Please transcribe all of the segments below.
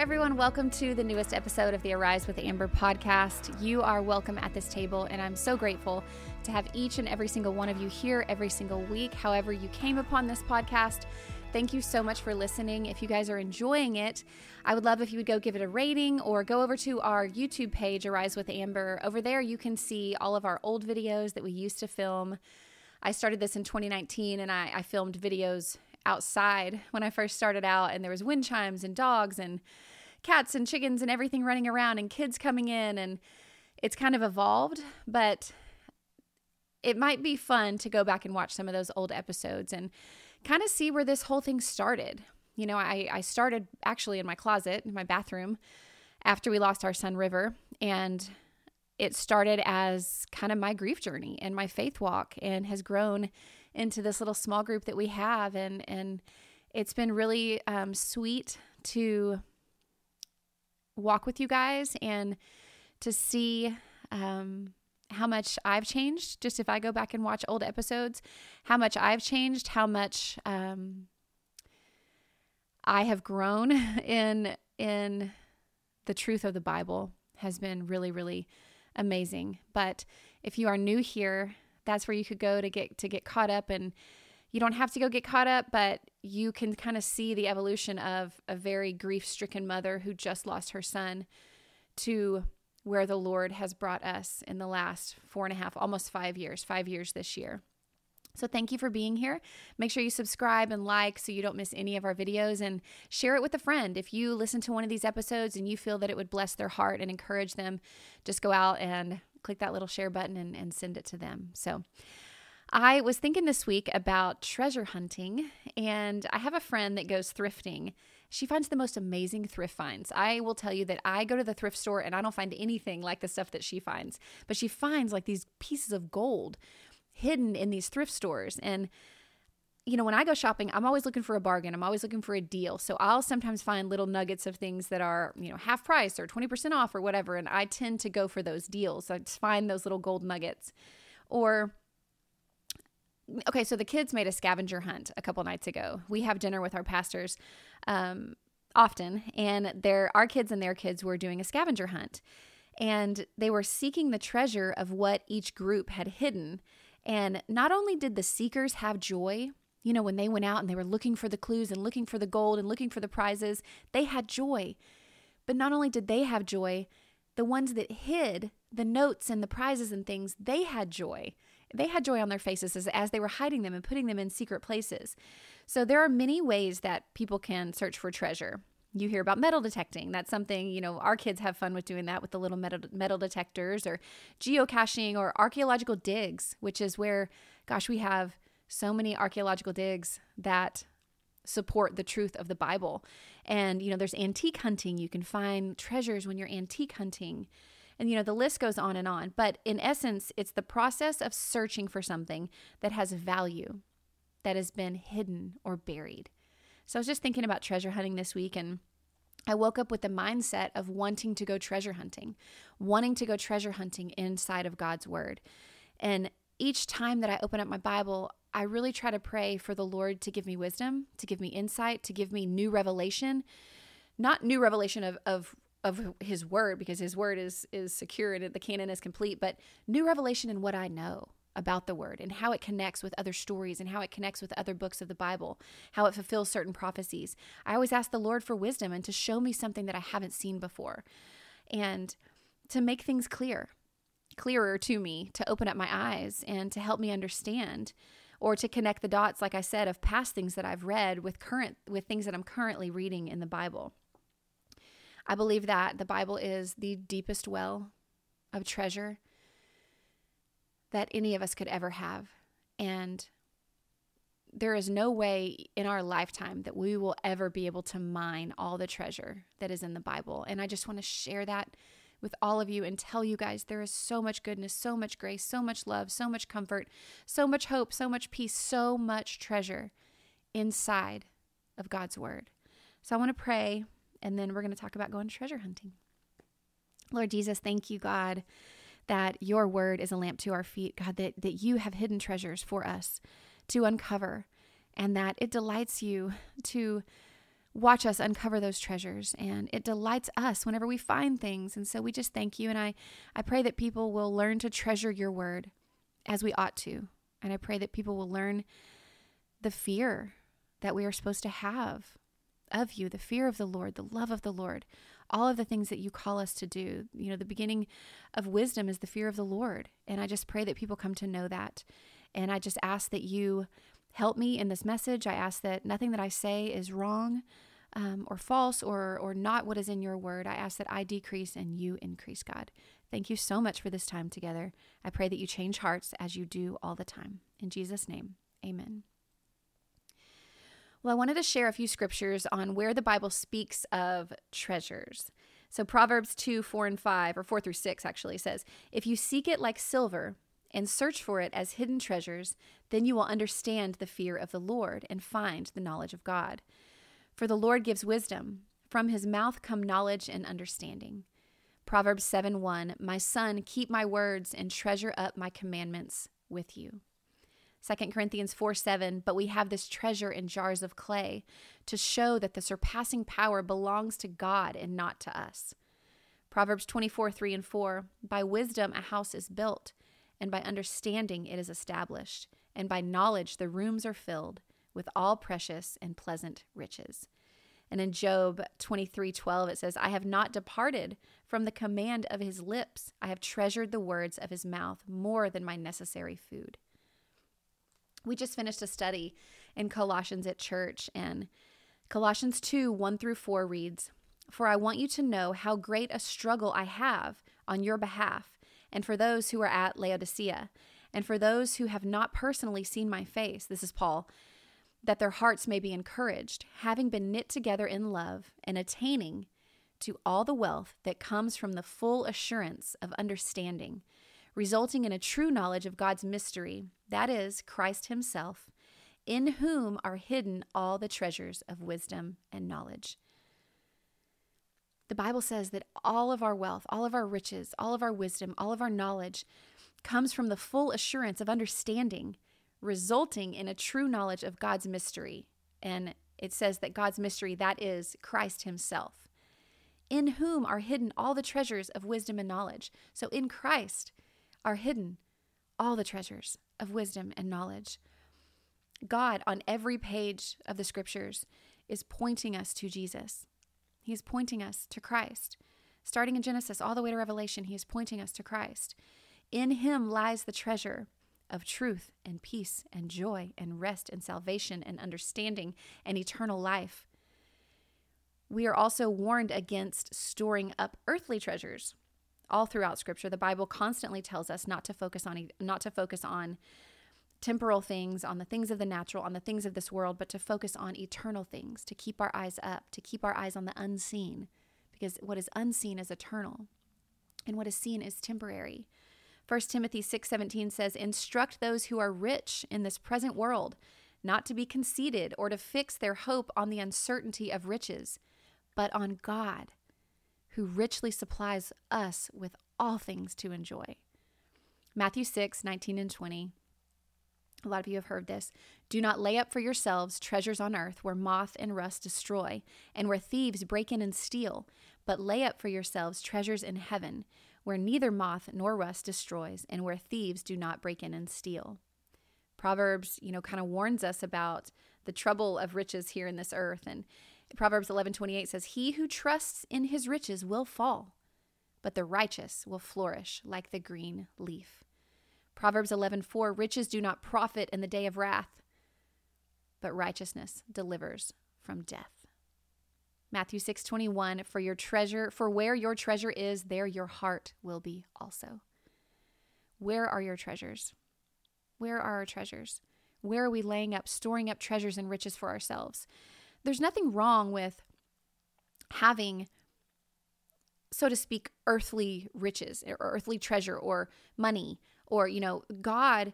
everyone. Welcome to the newest episode of the Arise with Amber podcast. You are welcome at this table, and I'm so grateful to have each and every single one of you here every single week. However, you came upon this podcast, thank you so much for listening. If you guys are enjoying it, I would love if you would go give it a rating or go over to our YouTube page, Arise with Amber. Over there, you can see all of our old videos that we used to film. I started this in 2019 and I, I filmed videos outside when I first started out, and there was wind chimes and dogs and cats and chickens and everything running around and kids coming in, and it's kind of evolved, but it might be fun to go back and watch some of those old episodes and kind of see where this whole thing started. You know, I, I started actually in my closet, in my bathroom, after we lost our son River, and it started as kind of my grief journey and my faith walk and has grown into this little small group that we have and and it's been really um, sweet to walk with you guys and to see um, how much I've changed. Just if I go back and watch old episodes, how much I've changed, how much um, I have grown in in the truth of the Bible has been really really amazing. But if you are new here, that's where you could go to get to get caught up and you don't have to go get caught up, but you can kind of see the evolution of a very grief stricken mother who just lost her son to where the Lord has brought us in the last four and a half, almost five years, five years this year. So, thank you for being here. Make sure you subscribe and like so you don't miss any of our videos and share it with a friend. If you listen to one of these episodes and you feel that it would bless their heart and encourage them, just go out and click that little share button and, and send it to them. So, I was thinking this week about treasure hunting, and I have a friend that goes thrifting. She finds the most amazing thrift finds. I will tell you that I go to the thrift store and I don't find anything like the stuff that she finds, but she finds like these pieces of gold hidden in these thrift stores. And, you know, when I go shopping, I'm always looking for a bargain. I'm always looking for a deal. So I'll sometimes find little nuggets of things that are, you know, half price or 20% off or whatever. And I tend to go for those deals. I find those little gold nuggets. Or, okay, so the kids made a scavenger hunt a couple nights ago. We have dinner with our pastors um, often, and their our kids and their kids were doing a scavenger hunt. And they were seeking the treasure of what each group had hidden. And not only did the seekers have joy, you know, when they went out and they were looking for the clues and looking for the gold and looking for the prizes, they had joy. But not only did they have joy, the ones that hid the notes and the prizes and things, they had joy. They had joy on their faces as, as they were hiding them and putting them in secret places. So there are many ways that people can search for treasure you hear about metal detecting. That's something, you know, our kids have fun with doing that with the little metal, metal detectors or geocaching or archaeological digs, which is where, gosh, we have so many archaeological digs that support the truth of the Bible. And, you know, there's antique hunting. You can find treasures when you're antique hunting. And, you know, the list goes on and on. But in essence, it's the process of searching for something that has value that has been hidden or buried. So I was just thinking about treasure hunting this week and I woke up with the mindset of wanting to go treasure hunting, wanting to go treasure hunting inside of God's word. And each time that I open up my Bible, I really try to pray for the Lord to give me wisdom, to give me insight, to give me new revelation. Not new revelation of, of of his word because his word is is secure and the canon is complete, but new revelation in what I know about the word and how it connects with other stories and how it connects with other books of the Bible, how it fulfills certain prophecies. I always ask the Lord for wisdom and to show me something that I haven't seen before and to make things clear, clearer to me, to open up my eyes and to help me understand or to connect the dots like I said of past things that I've read with current with things that I'm currently reading in the Bible. I believe that the Bible is the deepest well of treasure that any of us could ever have. And there is no way in our lifetime that we will ever be able to mine all the treasure that is in the Bible. And I just want to share that with all of you and tell you guys there is so much goodness, so much grace, so much love, so much comfort, so much hope, so much peace, so much treasure inside of God's Word. So I want to pray and then we're going to talk about going treasure hunting. Lord Jesus, thank you, God that your word is a lamp to our feet, God, that, that you have hidden treasures for us to uncover, and that it delights you to watch us uncover those treasures and it delights us whenever we find things. And so we just thank you and i i pray that people will learn to treasure your word as we ought to. And i pray that people will learn the fear that we are supposed to have of you the fear of the lord the love of the lord all of the things that you call us to do. You know the beginning of wisdom is the fear of the lord and i just pray that people come to know that. And i just ask that you help me in this message. I ask that nothing that I say is wrong um, or false or, or not what is in your word. I ask that I decrease and you increase, God. Thank you so much for this time together. I pray that you change hearts as you do all the time. In Jesus' name, amen. Well, I wanted to share a few scriptures on where the Bible speaks of treasures. So, Proverbs 2, 4, and 5, or 4 through 6 actually says, If you seek it like silver, and search for it as hidden treasures, then you will understand the fear of the Lord and find the knowledge of God. For the Lord gives wisdom, from his mouth come knowledge and understanding. Proverbs 7 1 My son, keep my words and treasure up my commandments with you. 2 Corinthians 4 7, but we have this treasure in jars of clay to show that the surpassing power belongs to God and not to us. Proverbs 24 3 and 4, by wisdom a house is built and by understanding it is established, and by knowledge the rooms are filled with all precious and pleasant riches. And in Job 23:12 it says, "I have not departed from the command of his lips. I have treasured the words of his mouth more than my necessary food." We just finished a study in Colossians at church and Colossians 2 1 through 4 reads, For I want you to know how great a struggle I have on your behalf and for those who are at Laodicea, and for those who have not personally seen my face, this is Paul, that their hearts may be encouraged, having been knit together in love and attaining to all the wealth that comes from the full assurance of understanding, resulting in a true knowledge of God's mystery, that is, Christ Himself, in whom are hidden all the treasures of wisdom and knowledge. The Bible says that all of our wealth, all of our riches, all of our wisdom, all of our knowledge comes from the full assurance of understanding, resulting in a true knowledge of God's mystery. And it says that God's mystery, that is Christ Himself, in whom are hidden all the treasures of wisdom and knowledge. So in Christ are hidden all the treasures of wisdom and knowledge. God, on every page of the scriptures, is pointing us to Jesus. He is pointing us to Christ. Starting in Genesis all the way to Revelation, he is pointing us to Christ. In him lies the treasure of truth and peace and joy and rest and salvation and understanding and eternal life. We are also warned against storing up earthly treasures. All throughout scripture, the Bible constantly tells us not to focus on not to focus on temporal things, on the things of the natural, on the things of this world, but to focus on eternal things, to keep our eyes up, to keep our eyes on the unseen, because what is unseen is eternal, and what is seen is temporary. 1 Timothy 6:17 says, "Instruct those who are rich in this present world not to be conceited or to fix their hope on the uncertainty of riches, but on God, who richly supplies us with all things to enjoy." Matthew 6, 19 and 20 a lot of you have heard this. Do not lay up for yourselves treasures on earth where moth and rust destroy, and where thieves break in and steal, but lay up for yourselves treasures in heaven, where neither moth nor rust destroys, and where thieves do not break in and steal. Proverbs, you know, kind of warns us about the trouble of riches here in this earth. And Proverbs 11:28 says, "He who trusts in his riches will fall, but the righteous will flourish like the green leaf." Proverbs 11:4 Riches do not profit in the day of wrath, but righteousness delivers from death. Matthew 6:21 For your treasure for where your treasure is there your heart will be also. Where are your treasures? Where are our treasures? Where are we laying up storing up treasures and riches for ourselves? There's nothing wrong with having so to speak earthly riches or earthly treasure or money or you know god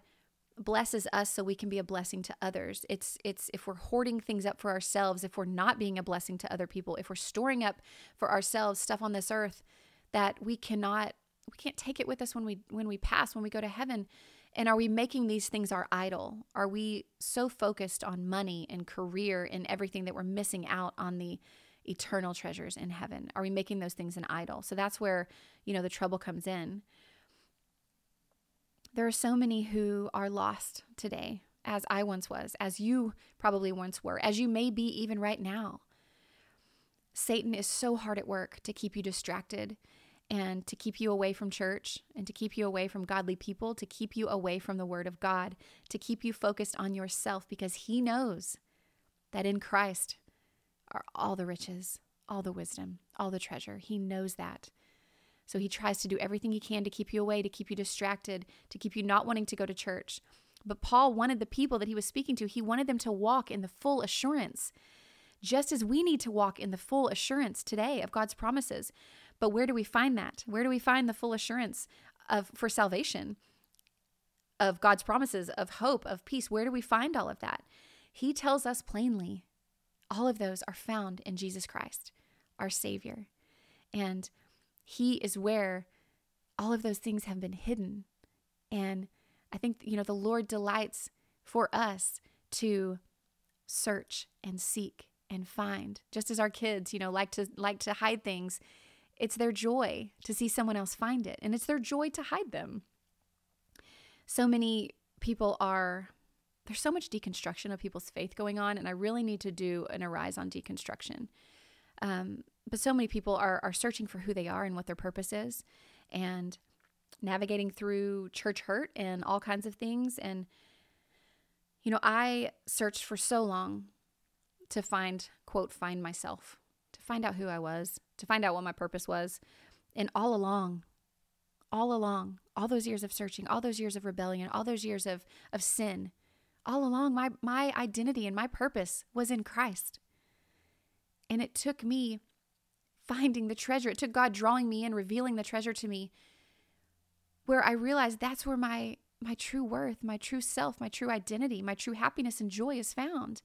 blesses us so we can be a blessing to others it's it's if we're hoarding things up for ourselves if we're not being a blessing to other people if we're storing up for ourselves stuff on this earth that we cannot we can't take it with us when we when we pass when we go to heaven And are we making these things our idol? Are we so focused on money and career and everything that we're missing out on the eternal treasures in heaven? Are we making those things an idol? So that's where, you know, the trouble comes in. There are so many who are lost today, as I once was, as you probably once were, as you may be even right now. Satan is so hard at work to keep you distracted and to keep you away from church and to keep you away from godly people, to keep you away from the Word of God, to keep you focused on yourself because He knows that in Christ are all the riches, all the wisdom, all the treasure. He knows that. So He tries to do everything He can to keep you away, to keep you distracted, to keep you not wanting to go to church. But Paul wanted the people that he was speaking to, he wanted them to walk in the full assurance, just as we need to walk in the full assurance today of God's promises. But where do we find that? Where do we find the full assurance of for salvation? Of God's promises, of hope, of peace. Where do we find all of that? He tells us plainly all of those are found in Jesus Christ, our Savior. And He is where all of those things have been hidden. And I think, you know, the Lord delights for us to search and seek and find just as our kids you know like to like to hide things it's their joy to see someone else find it, and it's their joy to hide them. So many people are, there's so much deconstruction of people's faith going on, and I really need to do an arise on deconstruction. Um, but so many people are, are searching for who they are and what their purpose is, and navigating through church hurt and all kinds of things. And, you know, I searched for so long to find, quote, find myself to find out who I was, to find out what my purpose was. And all along, all along, all those years of searching, all those years of rebellion, all those years of, of sin, all along, my, my identity and my purpose was in Christ. And it took me finding the treasure. It took God drawing me in, revealing the treasure to me, where I realized that's where my my true worth, my true self, my true identity, my true happiness and joy is found,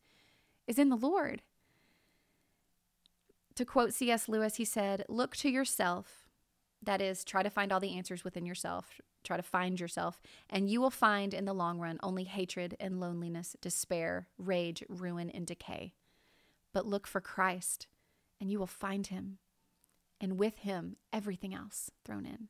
is in the Lord. To quote C.S. Lewis, he said, Look to yourself. That is, try to find all the answers within yourself. Try to find yourself, and you will find in the long run only hatred and loneliness, despair, rage, ruin, and decay. But look for Christ, and you will find him, and with him, everything else thrown in.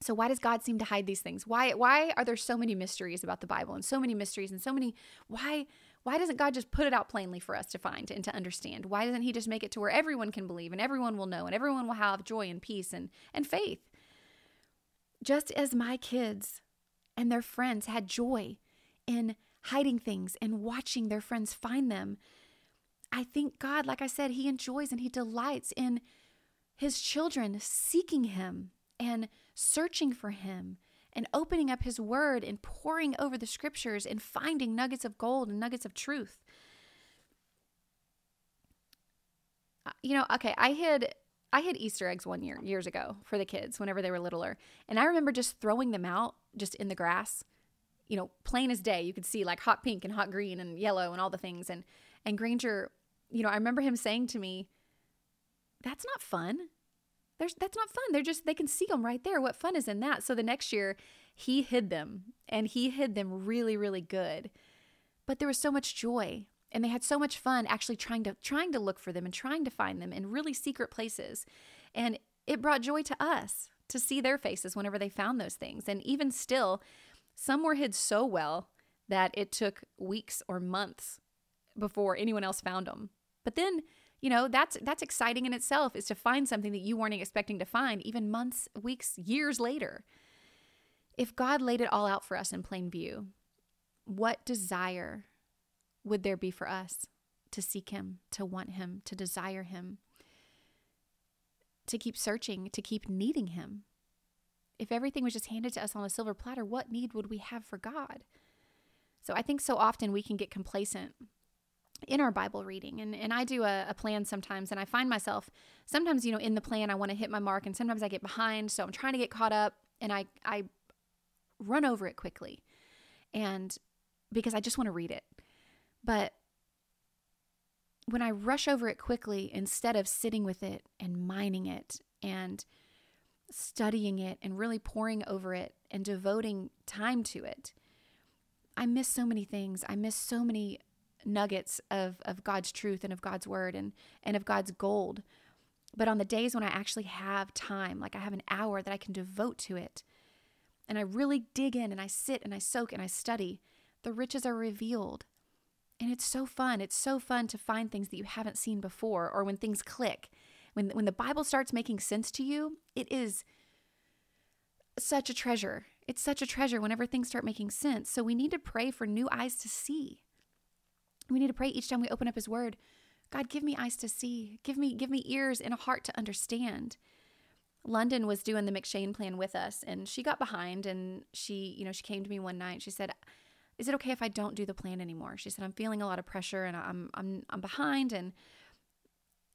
So why does God seem to hide these things? Why why are there so many mysteries about the Bible and so many mysteries and so many why why doesn't God just put it out plainly for us to find and to understand? Why doesn't he just make it to where everyone can believe and everyone will know and everyone will have joy and peace and and faith? Just as my kids and their friends had joy in hiding things and watching their friends find them, I think God, like I said, he enjoys and he delights in his children seeking him and searching for Him and opening up His Word and poring over the scriptures and finding nuggets of gold and nuggets of truth. Uh, you know, okay, I hid I hid Easter eggs one year years ago for the kids whenever they were littler, and I remember just throwing them out just in the grass. You know, plain as day, you could see like hot pink and hot green and yellow and all the things. And and Granger, you know, I remember him saying to me, "That's not fun." There's, that's not fun. They're just, they can see them right there. What fun is in that? So the next year, he hid them and he hid them really, really good. But there was so much joy and they had so much fun actually trying to trying to look for them and trying to find them in really secret places. And it brought joy to us to see their faces whenever they found those things. And even still, some were hid so well that it took weeks or months before anyone else found them. But then you know that's that's exciting in itself is to find something that you weren't expecting to find even months weeks years later. If god laid it all out for us in plain view what desire would there be for us to seek him to want him to desire him to keep searching to keep needing him? If everything was just handed to us on a silver platter what need would we have for god? So i think so often we can get complacent in our Bible reading. And, and I do a, a, plan sometimes, and I find myself sometimes, you know, in the plan, I want to hit my mark, and sometimes I get behind. So I'm trying to get caught up, and I, I run over it quickly. And because I just want to read it. But when I rush over it quickly, instead of sitting with it and mining it and studying it and really poring over it and devoting time to it, I miss so many things. I miss so many nuggets of, of God's truth and of God's word and, and of God's gold. But on the days when I actually have time, like I have an hour that I can devote to it, and I really dig in and I sit and I soak and I study, the riches are revealed. And it's so fun. It's so fun to find things that you haven't seen before or when things click. When, when the Bible starts making sense to you, it is such a treasure. It's such a treasure whenever things start making sense. So we need to pray for new eyes to see. We need to pray each time we open up his word, God, give me eyes to see. Give me give me ears and a heart to understand. London was doing the M'Cheyne plan with us and she got behind and she, you know, she came to me one night. She said, "Is it okay if I don't do the plan anymore?" She said, "I'm feeling a lot of pressure and I'm I'm I'm behind and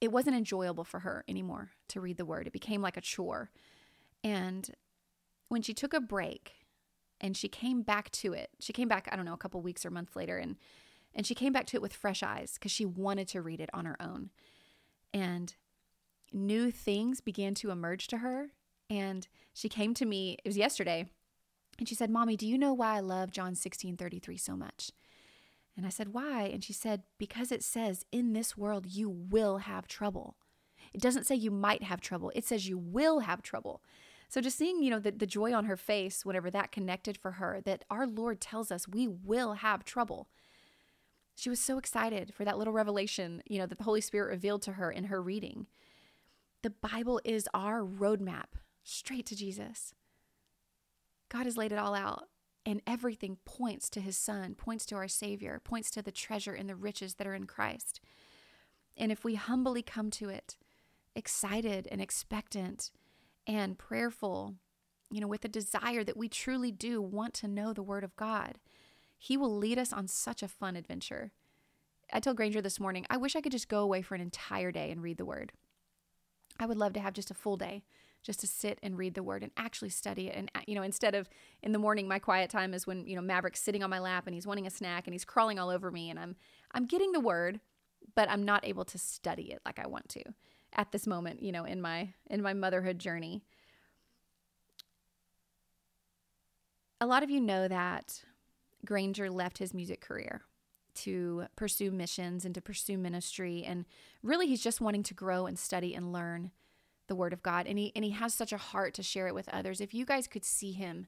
it wasn't enjoyable for her anymore to read the word. It became like a chore. And when she took a break and she came back to it, she came back, I don't know, a couple weeks or months later, and and she came back to it with fresh eyes because she wanted to read it on her own. And new things began to emerge to her. And she came to me, it was yesterday, and she said, Mommy, do you know why I love John 16 33 so much? And I said, Why? And she said, Because it says, In this world, you will have trouble. It doesn't say you might have trouble, it says you will have trouble. So just seeing, you know, the, the joy on her face whenever that connected for her, that our Lord tells us we will have trouble. She was so excited for that little revelation, you know, that the Holy Spirit revealed to her in her reading. The Bible is our roadmap straight to Jesus. God has laid it all out, and everything points to his Son, points to our Savior, points to the treasure and the riches that are in Christ. And if we humbly come to it, excited and expectant and prayerful, you know, with a desire that we truly do want to know the Word of God, He will lead us on such a fun adventure. I told Granger this morning, I wish I could just go away for an entire day and read the Word. I would love to have just a full day just to sit and read the word and actually study it and uh, you know instead of in the morning my quiet time is when you know Maverick's sitting on my lap and he's wanting a snack and he's crawling all over me and I'm I'm getting the word but I'm not able to study it like I want to at this moment you know in my in my motherhood journey a lot of you know that Granger left his music career to pursue missions and to pursue ministry. And really, he's just wanting to grow and study and learn the Word of God. And he, and he has such a heart to share it with others. If you guys could see him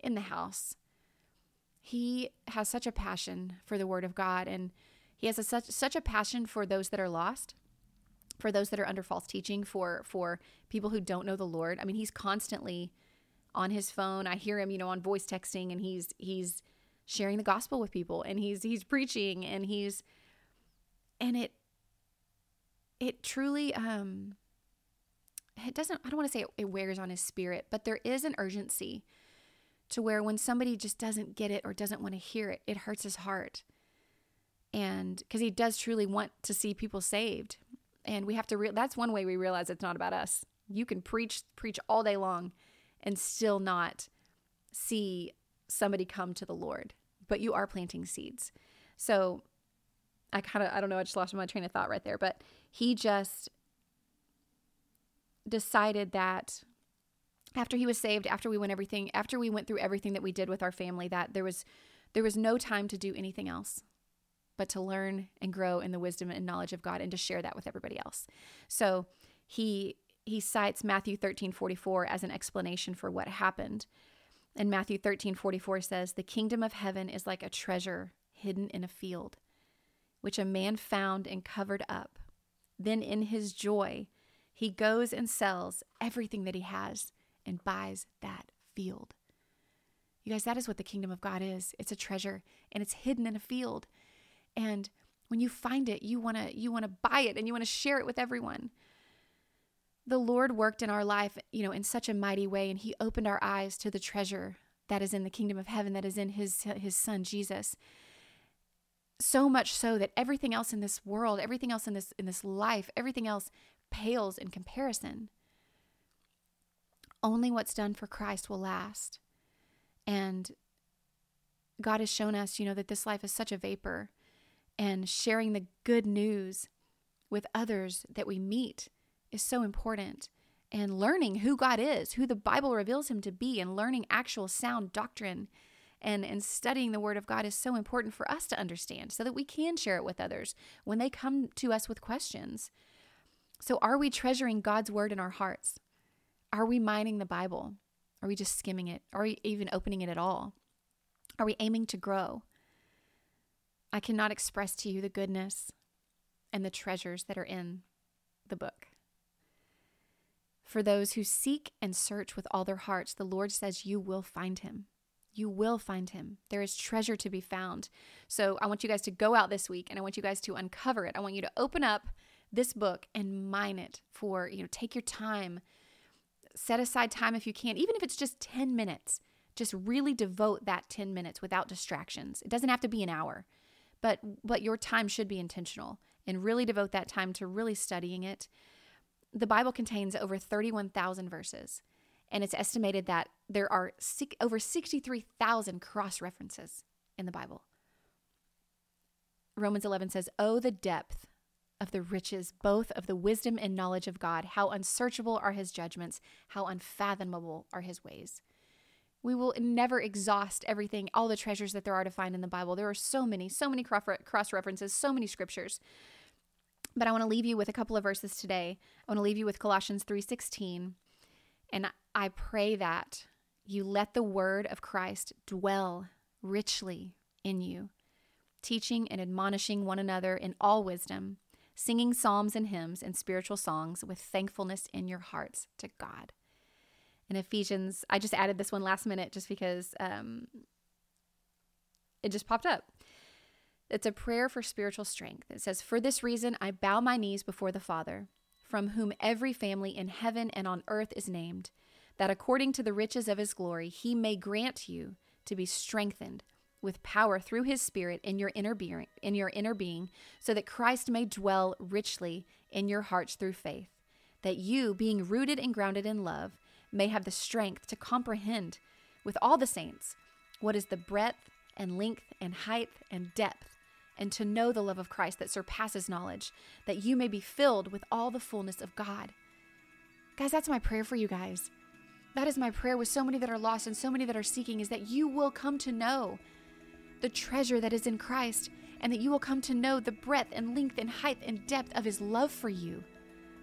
in the house, he has such a passion for the Word of God. And he has a, such, such a passion for those that are lost for those that are under false teaching for for people who don't know the lord i mean he's constantly on his phone i hear him you know on voice texting and he's he's sharing the gospel with people and he's he's preaching and he's and it it truly um it doesn't i don't want to say it, it wears on his spirit but there is an urgency to where when somebody just doesn't get it or doesn't want to hear it it hurts his heart. And because he does truly want to see people saved. And we have to that's one way we realize it's not about us. You can preach preach all day long and still not see somebody come to the Lord, but you are planting seeds. So I kind of, I don't know, I just lost my train of thought right there, but he just decided that after he was saved, after we went everything, after we went through everything that we did with our family, that there was there was no time to do anything else but to learn and grow in the wisdom and knowledge of God and to share that with everybody else. So he he cites Matthew 13, 44 as an explanation for what happened. And Matthew 13, 44 says, The kingdom of heaven is like a treasure hidden in a field, which a man found and covered up. Then in his joy, he goes and sells everything that he has and buys that field. You guys, that is what the kingdom of God is. It's a treasure and it's hidden in a field. And when you find it, you want to you want to buy it and you want to share it with everyone the Lord worked in our life, you know, in such a mighty way, and He opened our eyes to the treasure that is in the kingdom of heaven, that is in His His Son Jesus. So much so that everything else in this world, everything else in this in this life, everything else pales in comparison. Only what's done for Christ will last. And God has shown us, you know, that this life is such a vapor and sharing the good news with others that we meet is so important. and learning who God is, who the Bible reveals him to be, and learning actual sound doctrine and, and studying the Word of God is so important for us to understand so that we can share it with others when they come to us with questions. So, are we treasuring God's Word in our hearts? Are we mining the Bible? Are we just skimming it? Are we even opening it at all? Are we aiming to grow? I cannot express to you the goodness and the treasures that are in the book. For those who seek and search with all their hearts, the Lord says, You will find him. You will find him. There is treasure to be found. So I want you guys to go out this week and I want you guys to uncover it. I want you to open up this book and mine it for, you know, take your time, set aside time if you can, even if it's just 10 minutes. Just really devote that 10 minutes without distractions. It doesn't have to be an hour, but but your time should be intentional and really devote that time to really studying it. The Bible contains over 31,000 verses and it's estimated that there are six, over 63,000 cross references in the Bible. Romans 11 says, Oh, the depth of the riches, both of the wisdom and knowledge of God. How unsearchable are his judgments, how unfathomable are his ways. We will never exhaust everything, all the treasures that there are to find in the Bible. There are so many, so many cross references, so many scriptures. But I want to leave you with a couple of verses today. I want to leave you with Colossians 3:16. And I pray that you let the word of Christ dwell richly in you, teaching and admonishing one another in all wisdom, singing psalms and hymns and spiritual songs with thankfulness in your hearts to God. In Ephesians, I just added this one last minute just because um, it just popped up. It's a prayer for spiritual strength. It says, For this reason, I bow my knees before the Father, from whom every family in heaven and on earth is named that according to the riches of his glory, he may grant you to be strengthened with power through his spirit in your inner being, in your inner being, so that Christ may dwell richly in your hearts through faith, that you, being rooted and grounded in love, may have the strength to comprehend with all the saints what is the breadth and length and height and depth, and to know the love of Christ that surpasses knowledge, that you may be filled with all the fullness of God. Guys, that's my prayer for you guys that is my prayer with so many that are lost and so many that are seeking is that you will come to know the treasure that is in Christ and that you will come to know the breadth and length and height and depth of his love for you,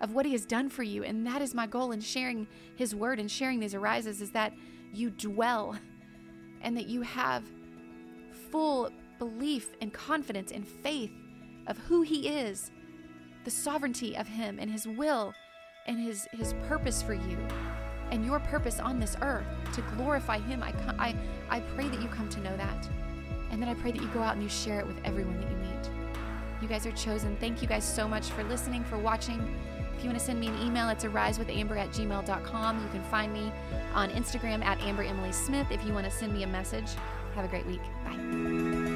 of what he has done for you. And that is my goal in sharing his word and sharing these arises is that you dwell and that you have full belief and confidence and faith of who he is, the sovereignty of him and his will and his his purpose for you and your purpose on this earth to glorify Him. I, I, I pray that you come to know that. And then I pray that you go out and you share it with everyone that you meet. You guys are chosen. Thank you guys so much for listening, for watching. If you want to send me an email, it's arisewithamber at gmail.com. You can find me on Instagram at Amber Emily Smith if you want to send me a message. Have a great week. Bye.